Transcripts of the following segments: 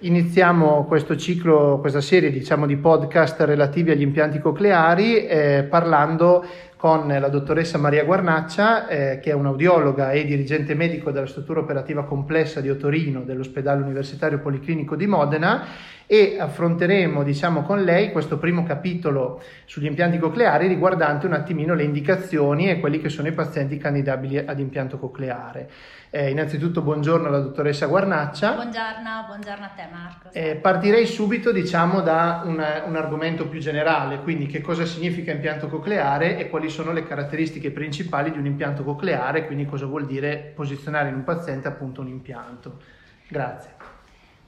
Iniziamo questo ciclo, questa serie diciamo, di podcast relativi agli impianti cocleari eh, parlando con la dottoressa Maria Guarnaccia, eh, che è un'audiologa e dirigente medico della struttura operativa complessa di Otorino dell'ospedale universitario policlinico di Modena e affronteremo diciamo, con lei questo primo capitolo sugli impianti cocleari riguardante un attimino le indicazioni e quelli che sono i pazienti candidabili ad impianto cocleare. Eh, innanzitutto buongiorno alla dottoressa Guarnaccia. Buongiorno, buongiorno a te Marco. Eh, partirei subito diciamo, da un, un, argomento più generale, quindi che cosa significa impianto cocleare e quali sono le caratteristiche principali di un impianto cocleare, quindi cosa vuol dire posizionare in un paziente appunto un impianto. Grazie.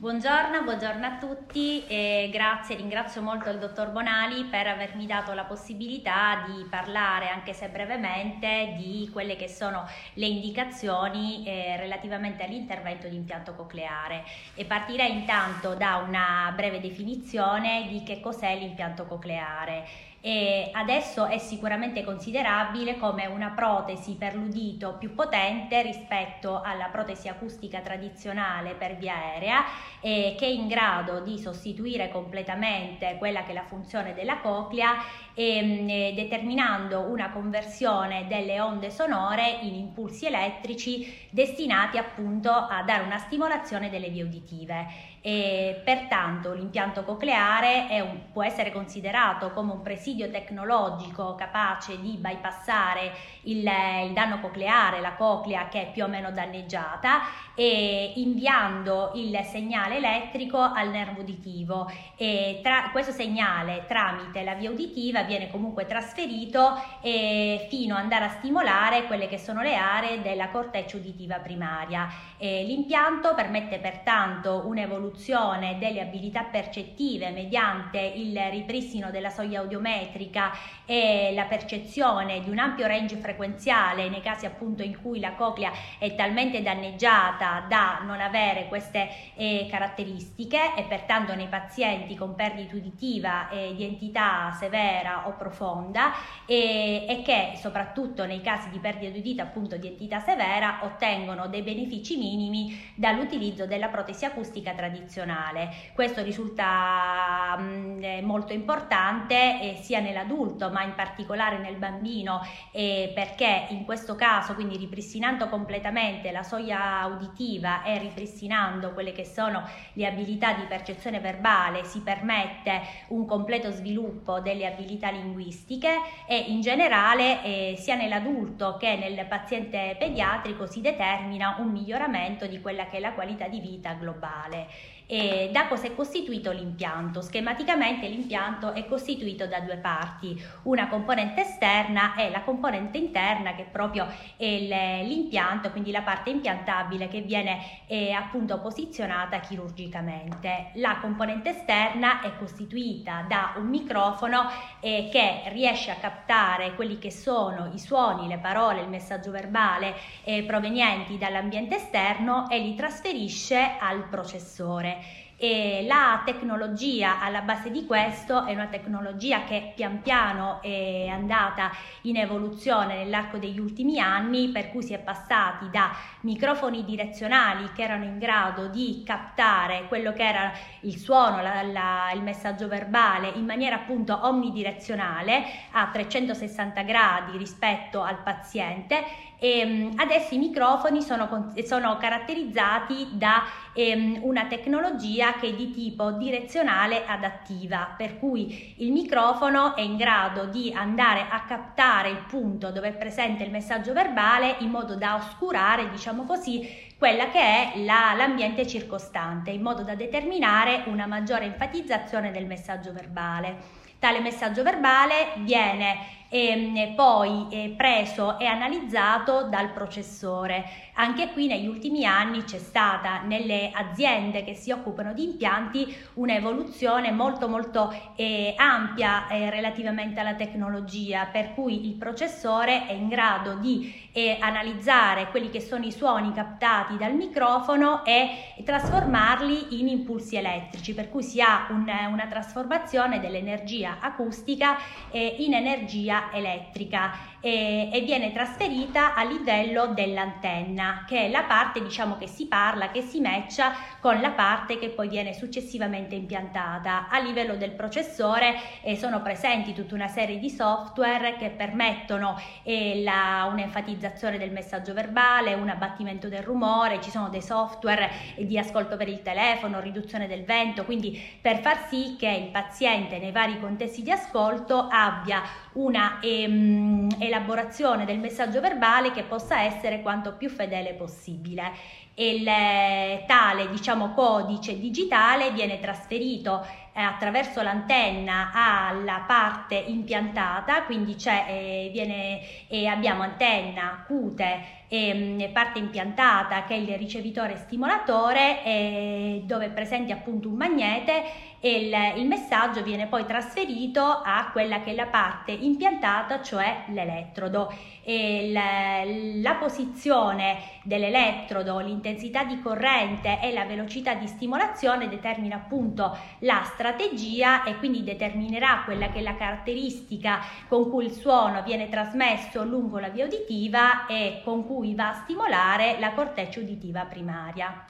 Buongiorno, buongiorno a tutti e grazie, ringrazio molto il dottor Bonali per avermi dato la possibilità di parlare, anche se brevemente, di quelle che sono le indicazioni eh, relativamente all'intervento di impianto cocleare e partirei intanto da una breve definizione di che cos'è l'impianto cocleare e adesso è sicuramente considerabile come una protesi per l'udito più potente rispetto alla protesi acustica tradizionale per via aerea eh, che è in grado di sostituire completamente quella che è la funzione della coclea eh, determinando una conversione delle onde sonore in impulsi elettrici destinati appunto a dare una stimolazione delle vie uditive e pertanto l'impianto cocleare un, può essere considerato come un presidio tecnologico capace di bypassare il, il, danno cocleare, la coclea che è più o meno danneggiata e inviando il segnale elettrico al nervo uditivo e tra, questo segnale tramite la via uditiva viene comunque trasferito eh, fino ad andare a stimolare quelle che sono le aree della corteccia uditiva primaria. Eh, l'impianto permette pertanto un'evoluzione evoluzione delle abilità percettive mediante il ripristino della soglia audiometrica e la percezione di un ampio range frequenziale nei casi appunto in cui la coclea è talmente danneggiata da non avere queste eh, caratteristiche e pertanto nei pazienti con perdita uditiva eh, di entità severa o profonda e, e che soprattutto nei casi di perdita udita appunto di entità severa ottengono dei benefici minimi dall'utilizzo della protesi acustica tradizionale tradizionale. Questo risulta mh, mm, molto importante eh, sia nell'adulto ma in particolare nel bambino eh, perché in questo caso quindi ripristinando completamente la soglia uditiva e ripristinando quelle che sono le abilità di percezione verbale si permette un completo sviluppo delle abilità linguistiche e in generale eh, sia nell'adulto che nel paziente pediatrico si determina un miglioramento di quella che è la qualità di vita globale. E da cosa è costituito l'impianto? Schematicamente l'impianto è costituito da due parti, una componente esterna e la componente interna che è proprio l'impianto, quindi la parte impiantabile che viene eh, appunto posizionata chirurgicamente. La componente esterna è costituita da un microfono eh, che riesce a captare quelli che sono i suoni, le parole, il messaggio verbale eh, provenienti dall'ambiente esterno e li trasferisce al processore e la tecnologia alla base di questo è una tecnologia che pian piano è andata in evoluzione nell'arco degli ultimi anni per cui si è passati da microfoni direzionali che erano in grado di captare quello che era il suono, la, la, il messaggio verbale in maniera appunto omnidirezionale a 360 gradi rispetto al paziente e ehm, adesso i microfoni sono, sono caratterizzati da ehm, una tecnologia che è di tipo direzionale adattiva, per cui il microfono è in grado di andare a captare il punto dove è presente il messaggio verbale in modo da oscurare, diciamo così, quella che è la, l'ambiente circostante, in modo da determinare una maggiore enfatizzazione del messaggio verbale. Tale messaggio verbale viene e poi è preso e analizzato dal processore. Anche qui negli ultimi anni c'è stata nelle aziende che si occupano di impianti un'evoluzione molto molto eh, ampia eh, relativamente alla tecnologia per cui il processore è in grado di eh, analizzare quelli che sono i suoni captati dal microfono e trasformarli in impulsi elettrici per cui si ha un, una trasformazione dell'energia acustica in energia elettrica e, e, viene trasferita a livello dell'antenna, che è la parte diciamo che si parla, che si matcha con la parte che poi viene successivamente impiantata. A livello del processore eh, sono presenti tutta una serie di software che permettono eh, la, un'enfatizzazione del messaggio verbale, un abbattimento del rumore, ci sono dei software di ascolto per il telefono, riduzione del vento, quindi per far sì che il paziente nei vari contesti di ascolto abbia una ehm, elaborazione del messaggio verbale che possa essere quanto più fedele possibile. Il eh, tale diciamo, codice digitale viene trasferito eh, attraverso l'antenna alla parte impiantata, quindi eh, viene, eh, abbiamo antenna, cute e parte impiantata che è il ricevitore stimolatore eh, dove è presente appunto un magnete e il, il, messaggio viene poi trasferito a quella che è la parte impiantata, cioè l'elettrodo. La, la posizione dell'elettrodo, l'intensità di corrente e la velocità di stimolazione determina appunto la strategia e quindi determinerà quella che è la caratteristica con cui il suono viene trasmesso lungo la via uditiva e con cui va a stimolare la corteccia uditiva primaria.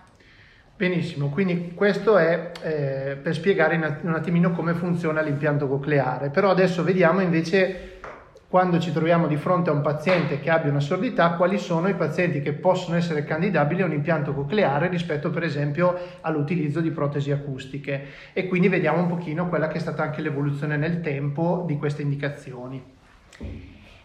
Benissimo, quindi questo è eh, per spiegare un attimino come funziona l'impianto cocleare, però adesso vediamo invece quando ci troviamo di fronte a un paziente che abbia una sordità, quali sono i pazienti che possono essere candidabili a un impianto cocleare rispetto per esempio all'utilizzo di protesi acustiche e quindi vediamo un pochino quella che è stata anche l'evoluzione nel tempo di queste indicazioni.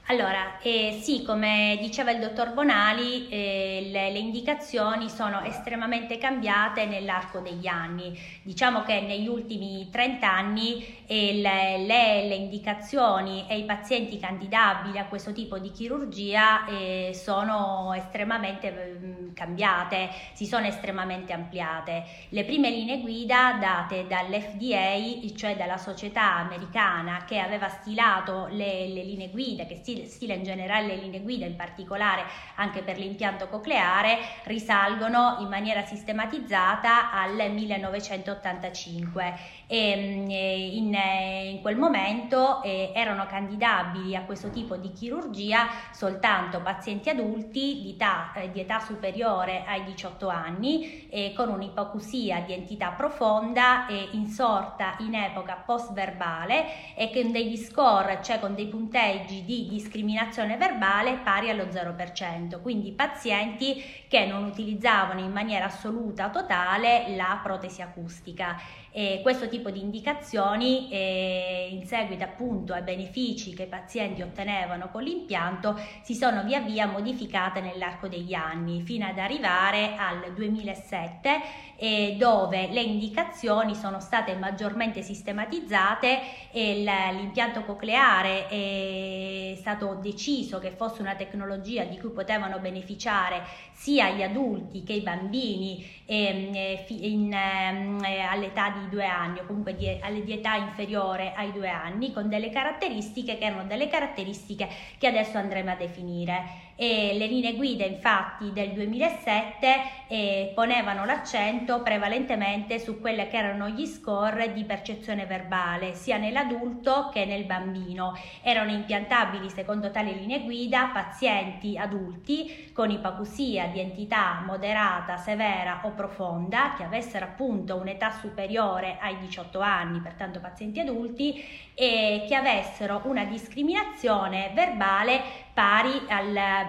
Allora, eh, sì, come diceva il dottor Bonali, eh, le, le, indicazioni sono estremamente cambiate nell'arco degli anni. Diciamo che negli ultimi 30 anni eh, le, le, le, indicazioni e i pazienti candidabili a questo tipo di chirurgia eh, sono estremamente mh, mm, cambiate, si sono estremamente ampliate. Le prime linee guida date dall'FDA, cioè dalla società americana che aveva stilato le, linee guida, che stila stile in generale le linee guida, in particolare anche per l'impianto cocleare, risalgono in maniera sistematizzata al 1985 e mm, in, eh, in quel momento eh, erano candidabili a questo tipo di chirurgia soltanto pazienti adulti di età, eh, di età superiore ai 18 anni eh, con un'ipocusia di entità profonda e insorta in epoca post-verbale e con degli score, cioè con dei punteggi di discriminazione verbale pari allo 0%, quindi pazienti che non utilizzavano in maniera assoluta totale la protesi acustica. E questo tipo di indicazioni eh, in seguito appunto ai benefici che i pazienti ottenevano con l'impianto si sono via via modificate nell'arco degli anni fino ad arrivare al 2007 eh, dove le indicazioni sono state maggiormente sistematizzate e l'impianto cocleare è stato deciso che fosse una tecnologia di cui potevano beneficiare sia gli adulti che i bambini eh, in, eh, all'età di due anni o comunque di, di età inferiore ai due anni con delle caratteristiche che erano delle caratteristiche che adesso andremo a definire e le linee guida infatti del 2007 eh, ponevano l'accento prevalentemente su quelli che erano gli score di percezione verbale sia nell'adulto che nel bambino. Erano impiantabili secondo tali linee guida pazienti adulti con ipoacusia di entità moderata, severa o profonda che avessero appunto un'età superiore ai 18 anni, pertanto pazienti adulti, e che avessero una discriminazione verbale pari a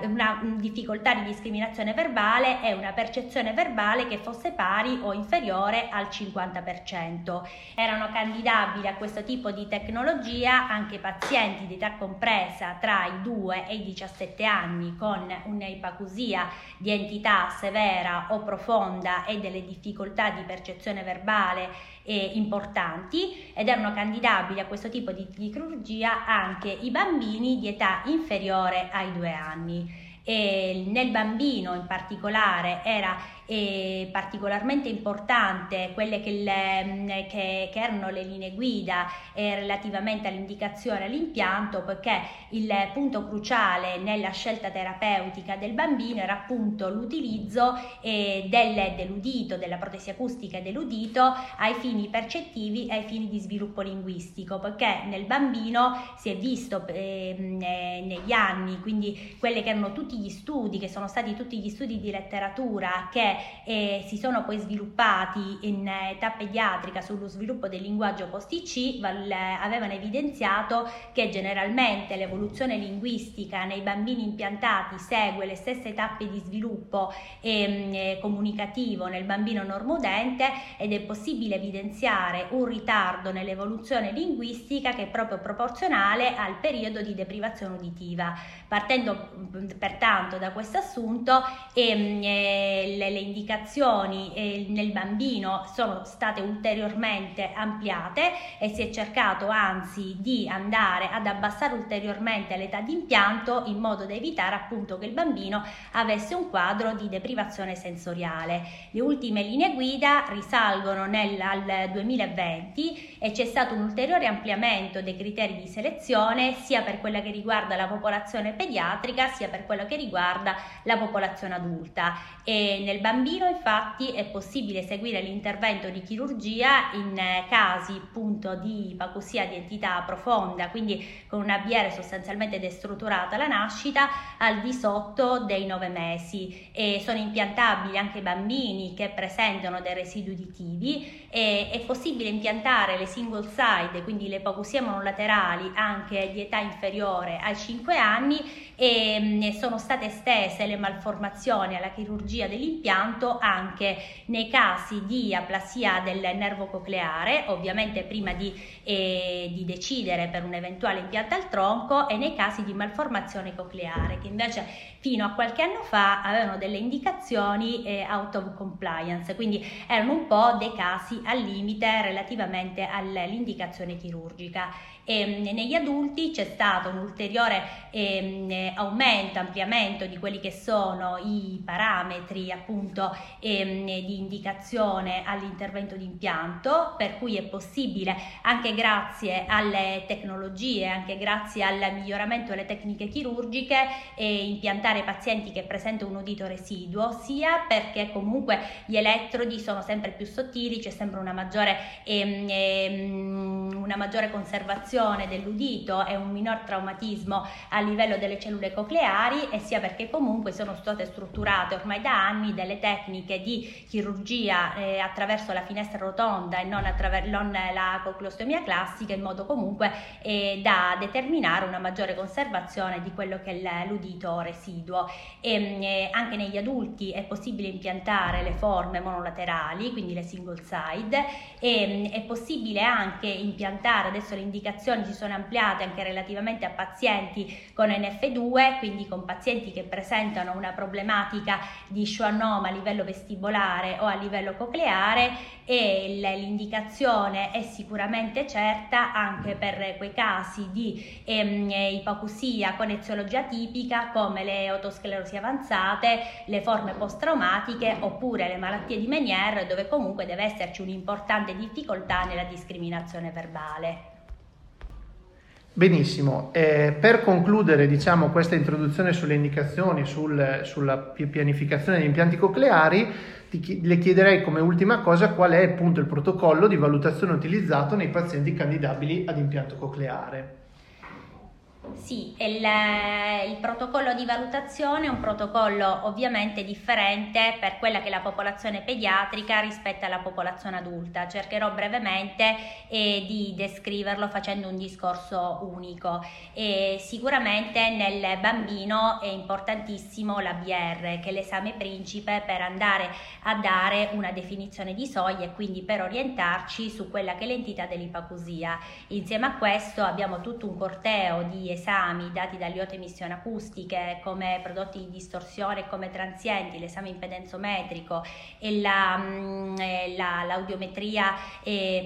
una difficoltà di discriminazione verbale e una percezione verbale che fosse pari o inferiore al 50%. Erano candidabili a questo tipo di tecnologia anche pazienti di età compresa tra i 2 e i 17 anni con un'ipacusia di entità severa o profonda e delle difficoltà di percezione verbale eh, importanti ed erano candidabili a questo tipo di, chirurgia anche i bambini di età inferiore ai due anni. E nel bambino in particolare era eh, particolarmente importante quelle che, le, che, che, erano le linee guida eh, relativamente all'indicazione all'impianto, poiché il punto cruciale nella scelta terapeutica del bambino era appunto l'utilizzo eh, del, dell'udito, della protesi acustica e dell'udito ai fini percettivi e ai fini di sviluppo linguistico, poiché nel bambino si è visto ehm, eh, negli anni, quindi quelli che erano tutti gli studi, che sono stati tutti gli studi di letteratura che eh, si sono poi sviluppati in età pediatrica sullo sviluppo del linguaggio post-IC, avevano evidenziato che generalmente l'evoluzione linguistica nei bambini impiantati segue le stesse tappe di sviluppo ehm, eh, comunicativo nel bambino normodente ed è possibile evidenziare un ritardo nell'evoluzione linguistica che è proprio proporzionale al periodo di deprivazione uditiva. Partendo pertanto da questo assunto, ehm, eh, le, le, indicazioni eh, nel bambino sono state ulteriormente ampliate e si è cercato anzi di andare ad abbassare ulteriormente l'età di impianto in modo da evitare appunto che il bambino avesse un quadro di deprivazione sensoriale. Le ultime linee guida risalgono nel, al 2020 e c'è stato un ulteriore ampliamento dei criteri di selezione sia per quella che riguarda la popolazione pediatrica sia per quello che riguarda la popolazione adulta e nel bambino infatti è possibile seguire l'intervento di chirurgia in eh, casi appunto di ipacusia di entità profonda, quindi con una BR sostanzialmente destrutturata alla nascita al di sotto dei nove mesi. E sono impiantabili anche bambini che presentano dei residui uditivi e è possibile impiantare le single side, quindi le ipocusie monolaterali anche di età inferiore ai 5 anni e mm, sono state estese le malformazioni alla chirurgia dell'impianto anche nei casi di aplasia del nervo cocleare, ovviamente prima di, eh, di decidere per un eventuale impianto al tronco e nei casi di malformazione cocleare che invece fino a qualche anno fa avevano delle indicazioni eh, out of compliance, quindi erano un po' dei casi al limite relativamente all'indicazione chirurgica. E, ehm, negli adulti c'è stato un ulteriore eh, aumento, ampliamento di quelli che sono i parametri appunto eh, di indicazione all'intervento di impianto, per cui è possibile anche grazie alle tecnologie, anche grazie al miglioramento delle tecniche chirurgiche, eh, impiantare pazienti che presentano un udito residuo, sia perché comunque gli elettrodi sono sempre più sottili, c'è sempre una maggiore, ehm, ehm, una maggiore conservazione formazione dell'udito e un minor traumatismo a livello delle cellule cocleari e sia perché comunque sono state strutturate ormai da anni delle tecniche di chirurgia eh, attraverso la finestra rotonda e non, attraver- la cocleostomia classica in modo comunque eh, da determinare una maggiore conservazione di quello che è l'udito residuo. E, eh, anche negli adulti è possibile impiantare le forme monolaterali, quindi le single side, e è possibile anche impiantare adesso le indicazioni indicazioni si sono ampliate anche relativamente a pazienti con NF2, quindi con pazienti che presentano una problematica di schwannoma a livello vestibolare o a livello cocleare e l'indicazione è sicuramente certa anche per quei casi di ehm, ipocusia con eziologia tipica come le otosclerosi avanzate, le forme post-traumatiche oppure le malattie di Meniere dove comunque deve esserci un'importante difficoltà nella discriminazione verbale. Benissimo, eh, per concludere diciamo, questa introduzione sulle indicazioni, sul, sulla pianificazione degli impianti cocleari, ti, le chiederei come ultima cosa qual è appunto il protocollo di valutazione utilizzato nei pazienti candidabili ad impianto cocleare. Sì, il, il, protocollo di valutazione è un protocollo ovviamente differente per quella che è la popolazione pediatrica rispetto alla popolazione adulta. Cercherò brevemente eh, di descriverlo facendo un discorso unico. E sicuramente nel bambino è importantissimo la BR, che è l'esame principe per andare a dare una definizione di soglia e quindi per orientarci su quella che è l'entità dell'ipacusia. Insieme a questo abbiamo tutto un corteo di esami dati dalle haute emissioni acustiche come prodotti di distorsione e come transienti, l'esame impedenzometrico e la, mm, la, l'audiometria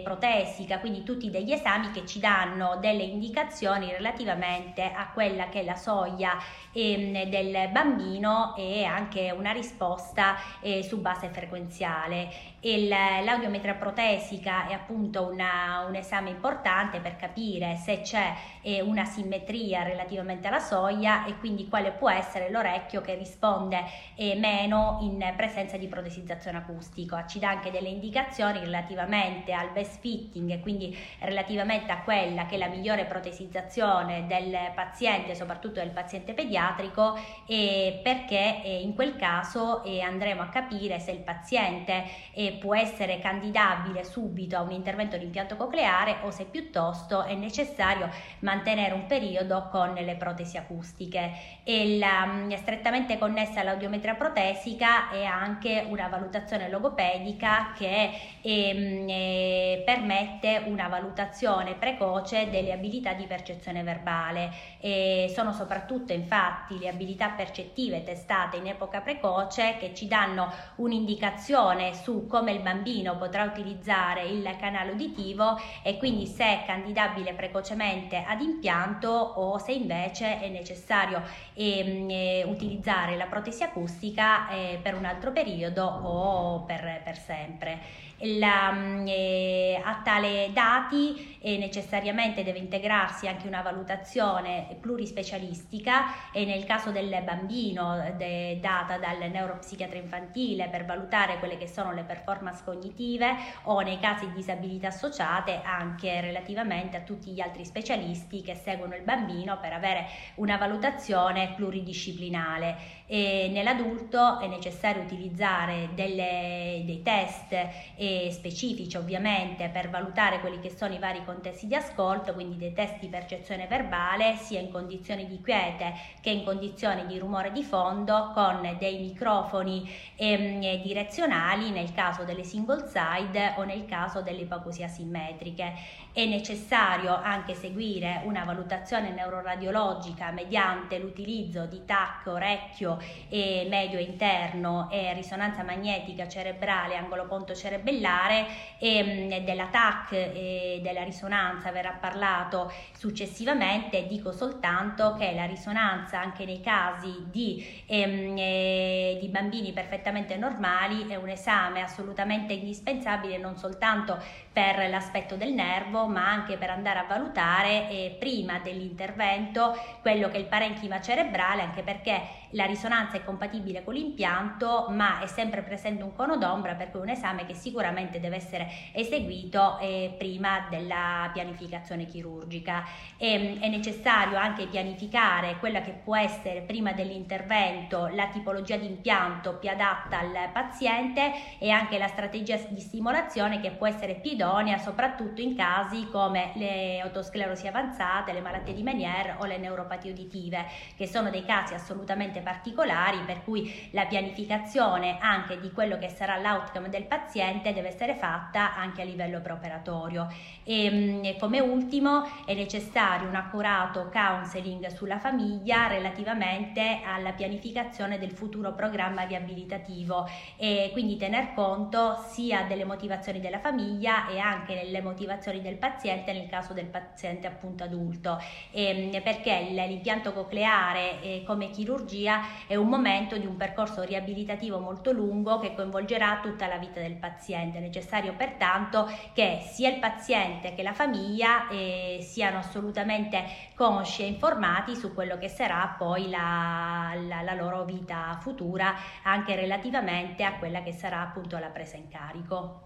protesica, quindi tutti degli esami che ci danno delle indicazioni relativamente a quella che è la soglia eh, del bambino e anche una risposta eh, su base frequenziale. L'audiometria protesica è appunto una, un esame importante per capire se c'è eh, una simmetria relativamente alla soglia e quindi quale può essere l'orecchio che risponde eh, meno in presenza di protesizzazione acustica. Ci dà anche delle indicazioni relativamente al best fitting quindi relativamente a quella che è la migliore protesizzazione del paziente, soprattutto del paziente pediatrico, eh, perché in quel caso eh, andremo a capire se il paziente eh, può essere candidabile subito a un intervento di impianto cocleare o se piuttosto è necessario mantenere un periodo con le protesi acustiche. E la, mm, strettamente connessa all'audiometria protesica è anche una valutazione logopedica che ehm, eh, permette una valutazione precoce delle abilità di percezione verbale. E sono soprattutto infatti le abilità percettive testate in epoca precoce che ci danno un'indicazione su come il bambino potrà utilizzare il canale uditivo e quindi se è candidabile precocemente ad impianto o se invece è necessario ehm, eh, utilizzare la protesi acustica eh, per un altro periodo o per, per sempre. La, mm, eh, a tale dati eh, necessariamente deve integrarsi anche una valutazione plurispecialistica e nel caso del bambino de, data dal neuropsichiatra infantile per valutare quelle che sono le performance cognitive o nei casi di disabilità associate anche relativamente a tutti gli altri specialisti che seguono il bambino per avere una valutazione pluridisciplinale. E nell'adulto è necessario utilizzare delle, dei test eh, specifici ovviamente per valutare quelli che sono i vari contesti di ascolto, quindi dei test di percezione verbale sia in condizioni di quiete che in condizioni di rumore di fondo con dei microfoni ehm, direzionali nel caso delle single side o nel caso delle ipoacusie asimmetriche. È necessario anche seguire una valutazione neuroradiologica mediante l'utilizzo di TAC orecchio e medio interno e risonanza magnetica cerebrale angoloponto cerebellare e mm, della TAC e della risonanza verrà parlato successivamente. Dico soltanto che la risonanza anche nei casi di, ehm, eh, di bambini perfettamente normali è un esame assolutamente indispensabile non soltanto per l'aspetto del nervo ma anche per andare a valutare eh, prima dell'intervento quello che è il parenchima cerebrale anche perché la risonanza è compatibile con l'impianto ma è sempre presente un cono d'ombra per cui un esame che sicuramente deve essere eseguito eh, prima della pianificazione chirurgica. E, ehm, è necessario anche pianificare quella che può essere prima dell'intervento la tipologia di impianto più adatta al paziente e anche la strategia di stimolazione che può essere più idonea soprattutto in casi come le autosclerosi avanzate, le malattie di Meniere o le neuropatie uditive che sono dei casi assolutamente assolutamente particolari per cui la pianificazione anche di quello che sarà l'outcome del paziente deve essere fatta anche a livello preoperatorio. E, ehm, e come ultimo è necessario un accurato counseling sulla famiglia relativamente alla pianificazione del futuro programma riabilitativo e quindi tener conto sia delle motivazioni della famiglia e anche delle motivazioni del paziente nel caso del paziente appunto adulto ehm, perché l'impianto cocleare eh, come chirurgia è un momento di un percorso riabilitativo molto lungo che coinvolgerà tutta la vita del paziente. È necessario pertanto che sia il paziente che la famiglia eh, siano assolutamente consci e informati su quello che sarà poi la, la, la loro vita futura, anche relativamente a quella che sarà appunto la presa in carico.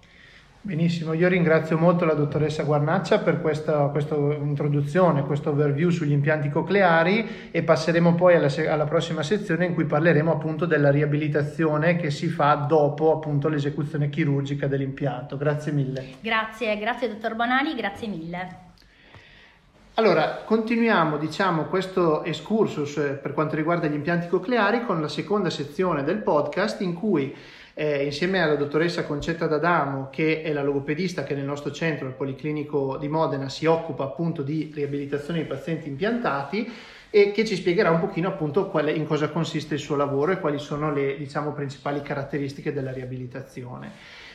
Benissimo, io ringrazio molto la dottoressa Guarnaccia per questa, questa, introduzione, questo overview sugli impianti cocleari e passeremo poi alla, alla, prossima sezione in cui parleremo appunto della riabilitazione che si fa dopo appunto l'esecuzione chirurgica dell'impianto. Grazie mille. Grazie, grazie dottor Bonali, grazie mille. Allora, continuiamo diciamo, questo excursus per quanto riguarda gli impianti cocleari con la seconda sezione del podcast in cui eh, insieme alla dottoressa Concetta D'Adamo, che è la logopedista che nel nostro centro, il Policlinico di Modena, si occupa appunto di riabilitazione di pazienti impiantati e che ci spiegherà un pochino appunto quale, in cosa consiste il suo lavoro e quali sono le diciamo, principali caratteristiche della riabilitazione.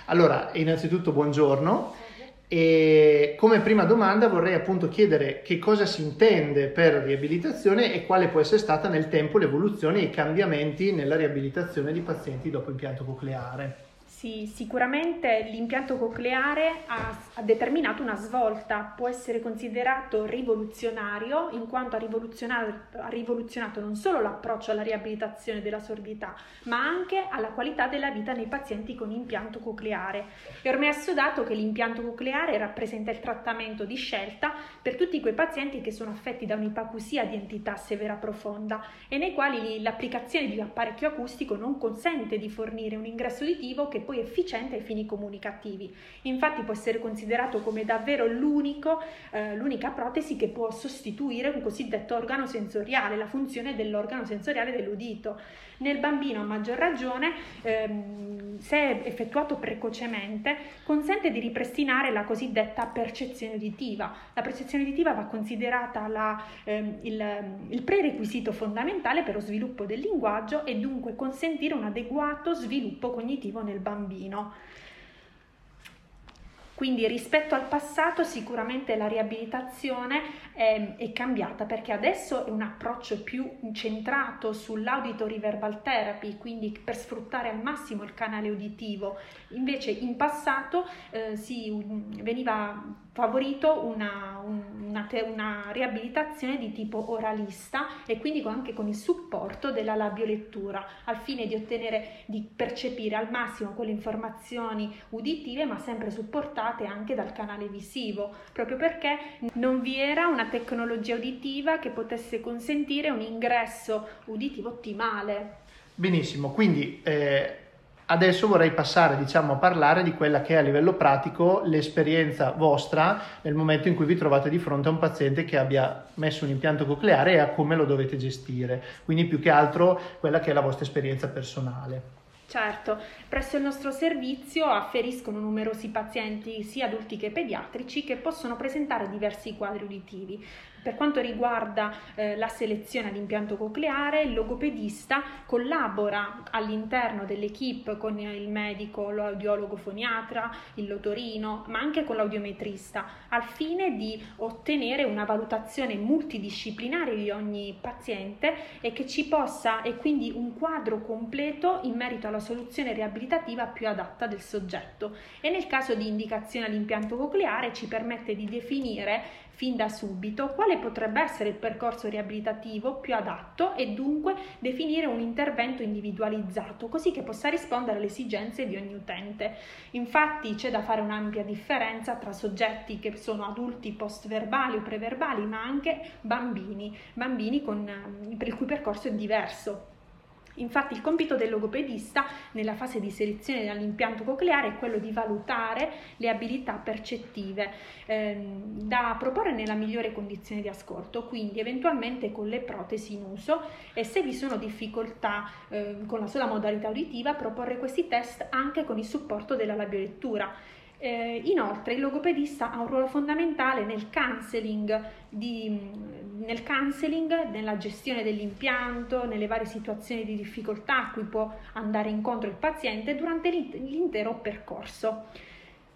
Allora, innanzitutto buongiorno. E come prima domanda vorrei appunto chiedere che cosa si intende per riabilitazione e quale può essere stata nel tempo l'evoluzione e i cambiamenti nella riabilitazione di pazienti dopo impianto cocleare. Sì, sicuramente l'impianto cocleare ha, ha, determinato una svolta, può essere considerato rivoluzionario in quanto ha rivoluzionato, ha rivoluzionato non solo l'approccio alla riabilitazione della sordità, ma anche alla qualità della vita nei pazienti con impianto cocleare. È ormai assodato che l'impianto cocleare rappresenta il trattamento di scelta per tutti quei pazienti che sono affetti da un'ipacusia di entità severa profonda e nei quali l'applicazione di un apparecchio acustico non consente di fornire un ingresso uditivo che poi efficiente ai fini comunicativi. Infatti può essere considerato come davvero eh, l'unica protesi che può sostituire un cosiddetto organo sensoriale, la funzione dell'organo sensoriale dell'udito. Nel bambino a maggior ragione, ehm, se effettuato precocemente, consente di ripristinare la cosiddetta percezione uditiva. La percezione uditiva va considerata la, ehm, il, il prerequisito fondamentale per lo sviluppo del linguaggio e dunque consentire un adeguato sviluppo cognitivo nel bambino. Quindi rispetto al passato sicuramente la riabilitazione è, è, cambiata perché adesso è un approccio più centrato sull'auditory verbal therapy, quindi per sfruttare al massimo il canale uditivo. Invece in passato eh, si veniva favorito una, una, una, riabilitazione di tipo oralista e quindi anche con il supporto della labiolettura al fine di ottenere, di percepire al massimo quelle informazioni uditive ma sempre supportate anche dal canale visivo, proprio perché non vi era una tecnologia uditiva che potesse consentire un ingresso uditivo ottimale. Benissimo, quindi eh, Adesso vorrei passare diciamo, a parlare di quella che è a livello pratico l'esperienza vostra nel momento in cui vi trovate di fronte a un paziente che abbia messo un impianto cocleare e a come lo dovete gestire, quindi più che altro quella che è la vostra esperienza personale. Certo, presso il nostro servizio afferiscono numerosi pazienti, sia adulti che pediatrici, che possono presentare diversi quadri uditivi. Per quanto riguarda eh, la selezione all'impianto cocleare, il logopedista collabora all'interno dell'equipe con il medico, l'audiologo foniatra, il lotorino, ma anche con l'audiometrista, al fine di ottenere una valutazione multidisciplinare di ogni paziente e che ci possa e quindi un quadro completo in merito alla soluzione riabilitativa più adatta del soggetto. E nel caso di indicazione all'impianto cocleare ci permette di definire fin da subito quale potrebbe essere il percorso riabilitativo più adatto e dunque definire un intervento individualizzato così che possa rispondere alle esigenze di ogni utente. Infatti c'è da fare un'ampia differenza tra soggetti che sono adulti post-verbali o preverbali ma anche bambini, bambini con, per il cui percorso è diverso. Infatti il compito del logopedista nella fase di selezione dell'impianto cocleare è quello di valutare le abilità percettive ehm, da proporre nella migliore condizione di ascolto, quindi eventualmente con le protesi in uso e se vi sono difficoltà eh, con la sola modalità uditiva proporre questi test anche con il supporto della labiolettura. Eh, inoltre il logopedista ha un ruolo fondamentale nel counseling, di, nel counseling, nella gestione dell'impianto, nelle varie situazioni di difficoltà a cui può andare incontro il paziente durante l'intero percorso.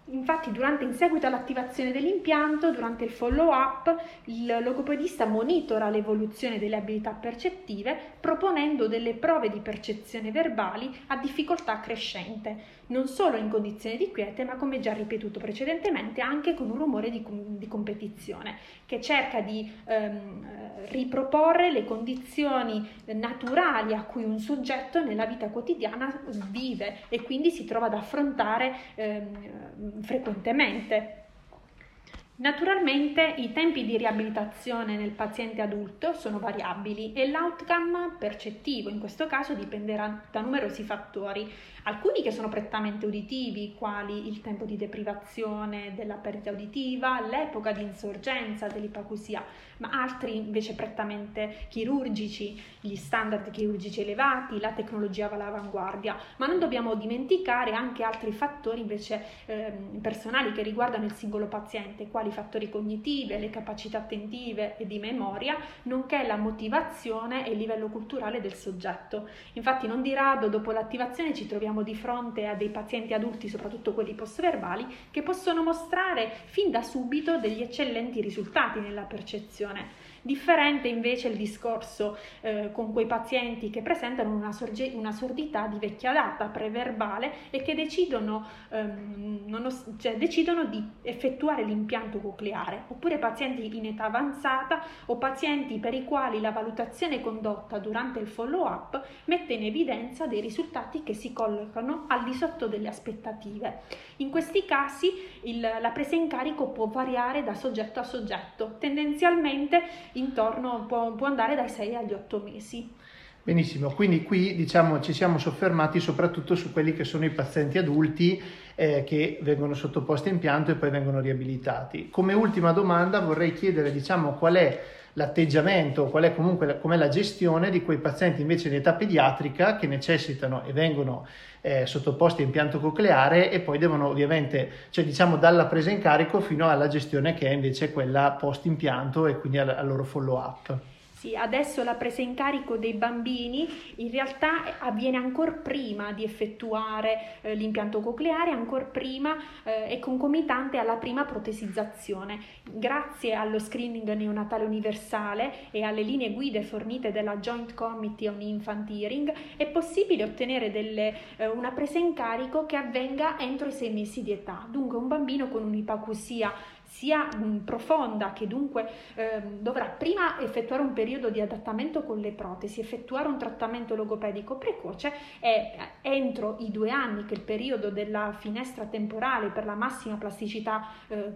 Infatti, durante in seguito all'attivazione dell'impianto, durante il follow-up, il logopedista monitora l'evoluzione delle abilità percettive proponendo delle prove di percezione verbali a difficoltà crescente, non solo in condizioni di quiete, ma come già ripetuto precedentemente, anche con un rumore di, di competizione, che cerca di ehm, riproporre le condizioni naturali a cui un soggetto nella vita quotidiana vive e quindi si trova ad affrontare ehm, frequentemente. Naturalmente i tempi di riabilitazione nel paziente adulto sono variabili e l'outcome percettivo in questo caso dipenderà da numerosi fattori, alcuni che sono prettamente uditivi, quali il tempo di deprivazione della perdita uditiva, l'epoca di insorgenza dell'ipacusia, ma altri invece prettamente chirurgici, gli standard chirurgici elevati, la tecnologia all'avanguardia, ma non dobbiamo dimenticare anche altri fattori invece eh, personali che riguardano il singolo paziente, quali fattori cognitivi, le capacità attentive e di memoria, nonché la motivazione e il livello culturale del soggetto. Infatti non di rado dopo l'attivazione ci troviamo di fronte a dei pazienti adulti, soprattutto quelli post-verbali, che possono mostrare fin da subito degli eccellenti risultati nella percezione. Differente invece il discorso eh, con quei pazienti che presentano una, sorge- una, sordità di vecchia data preverbale e che decidono, ehm, os- cioè, decidono di effettuare l'impianto cocleare, oppure pazienti in età avanzata o pazienti per i quali la valutazione condotta durante il follow-up mette in evidenza dei risultati che si collocano al di sotto delle aspettative. In questi casi il, la presa in carico può variare da soggetto a soggetto, tendenzialmente intorno può, può andare dai 6 agli 8 mesi. Benissimo, quindi qui diciamo ci siamo soffermati soprattutto su quelli che sono i pazienti adulti eh, che vengono sottoposti a impianto e poi vengono riabilitati. Come ultima domanda vorrei chiedere diciamo qual è l'atteggiamento, qual è comunque com'è la gestione di quei pazienti invece in età pediatrica che necessitano e vengono eh, sottoposti a impianto cocleare e poi devono ovviamente, cioè diciamo dalla presa in carico fino alla gestione che è invece quella post impianto e quindi al, al loro follow up. Sì, adesso la presa in carico dei bambini in realtà avviene ancora prima di effettuare eh, l'impianto cocleare, ancora prima eh, concomitante alla prima protesizzazione. Grazie allo screening neonatale universale e alle linee guide fornite dalla Joint Committee on Infant Hearing è possibile ottenere delle, eh, una presa in carico che avvenga entro i sei mesi di età. Dunque un bambino con un'ipacusia sia mh, profonda che dunque eh, dovrà prima effettuare un periodo di adattamento con le protesi, effettuare un trattamento logopedico precoce e eh, entro i due anni, che è il periodo della finestra temporale per la massima plasticità eh,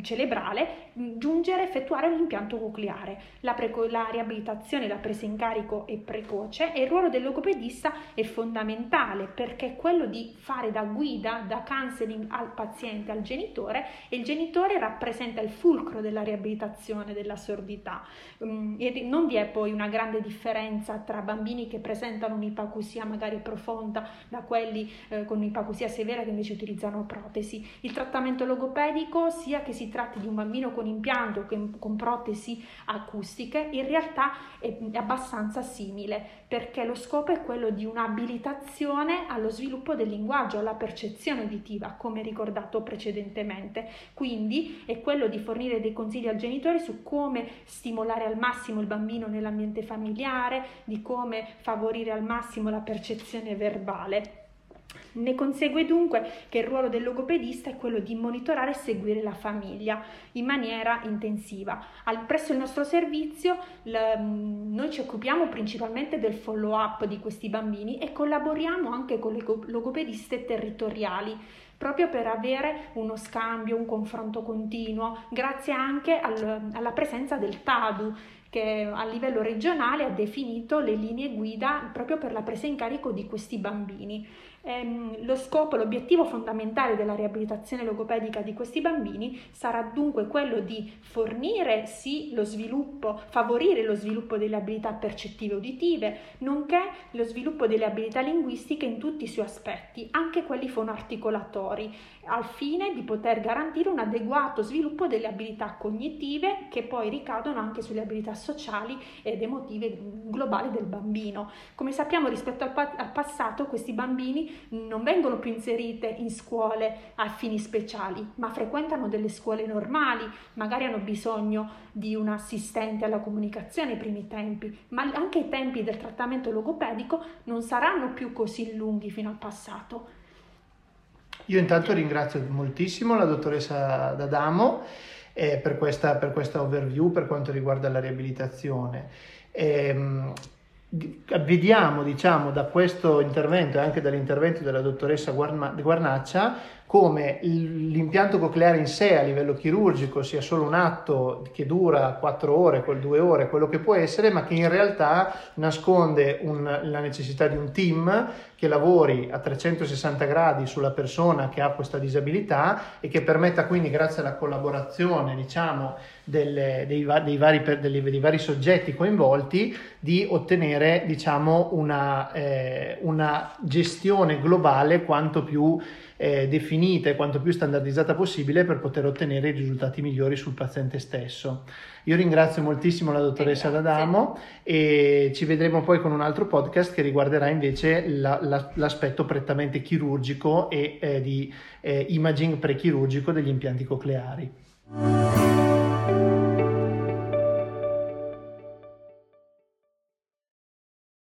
cerebrale, mh, giungere a effettuare l'impianto cocleare. La, preco- la riabilitazione, la presa in carico è precoce e il ruolo del logopedista è fondamentale perché è quello di fare da guida, da counseling al paziente, al genitore e il genitore rappresenta il fulcro della riabilitazione della sordità. Um, e non vi è poi una grande differenza tra bambini che presentano un'ipacusia magari profonda da quelli eh, con un'ipacusia severa che invece utilizzano protesi. Il trattamento logopedico, sia che si tratti di un bambino con impianto che con protesi acustiche, in realtà è abbastanza simile perché lo scopo è quello di un'abilitazione allo sviluppo del linguaggio, alla percezione uditiva, come ricordato precedentemente. Quindi è quello di fornire dei consigli al genitore su come stimolare al massimo il bambino nell'ambiente familiare, di come favorire al massimo la percezione verbale. Ne consegue dunque che il ruolo del logopedista è quello di monitorare e seguire la famiglia in maniera intensiva. Al, presso il nostro servizio l, noi ci occupiamo principalmente del follow up di questi bambini e collaboriamo anche con le logopediste territoriali proprio per avere uno scambio, un confronto continuo, grazie anche al, alla presenza del TADU che a livello regionale ha definito le linee guida proprio per la presa in carico di questi bambini. Ehm, lo scopo, l'obiettivo fondamentale della riabilitazione logopedica di questi bambini sarà dunque quello di fornire sì lo sviluppo, favorire lo sviluppo delle abilità percettive uditive, nonché lo sviluppo delle abilità linguistiche in tutti i suoi aspetti, anche quelli fonoarticolatori, al fine di poter garantire un adeguato sviluppo delle abilità cognitive che poi ricadono anche sulle abilità sociali ed emotive globali del bambino. Come sappiamo rispetto al, pa- al passato questi bambini non vengono più inserite in scuole a fini speciali, ma frequentano delle scuole normali, magari hanno bisogno di un assistente alla comunicazione ai primi tempi, ma anche i tempi del trattamento logopedico non saranno più così lunghi fino al passato. Io intanto ringrazio moltissimo la dottoressa D'Adamo eh, per, questa, per questa overview per quanto riguarda la riabilitazione. Eh, vediamo diciamo, da questo intervento e anche dall'intervento della dottoressa Guarnaccia come l'impianto cocleare in sé a livello chirurgico sia solo un atto che dura 4 ore, 2 ore, quello che può essere, ma che in realtà nasconde un, la necessità di un team che lavori a 360 gradi sulla persona che ha questa disabilità e che permetta quindi, grazie alla collaborazione, diciamo, delle, dei, dei, vari, dei, dei, vari, soggetti coinvolti, di ottenere, diciamo, una, eh, una gestione globale quanto più eh, definita e quanto più standardizzata possibile per poter ottenere i risultati migliori sul paziente stesso. Io ringrazio moltissimo la dottoressa D'Adamo e ci vedremo poi con un altro podcast che riguarderà invece la, la, l'aspetto prettamente chirurgico e eh, di eh, imaging prechirurgico degli impianti cocleari.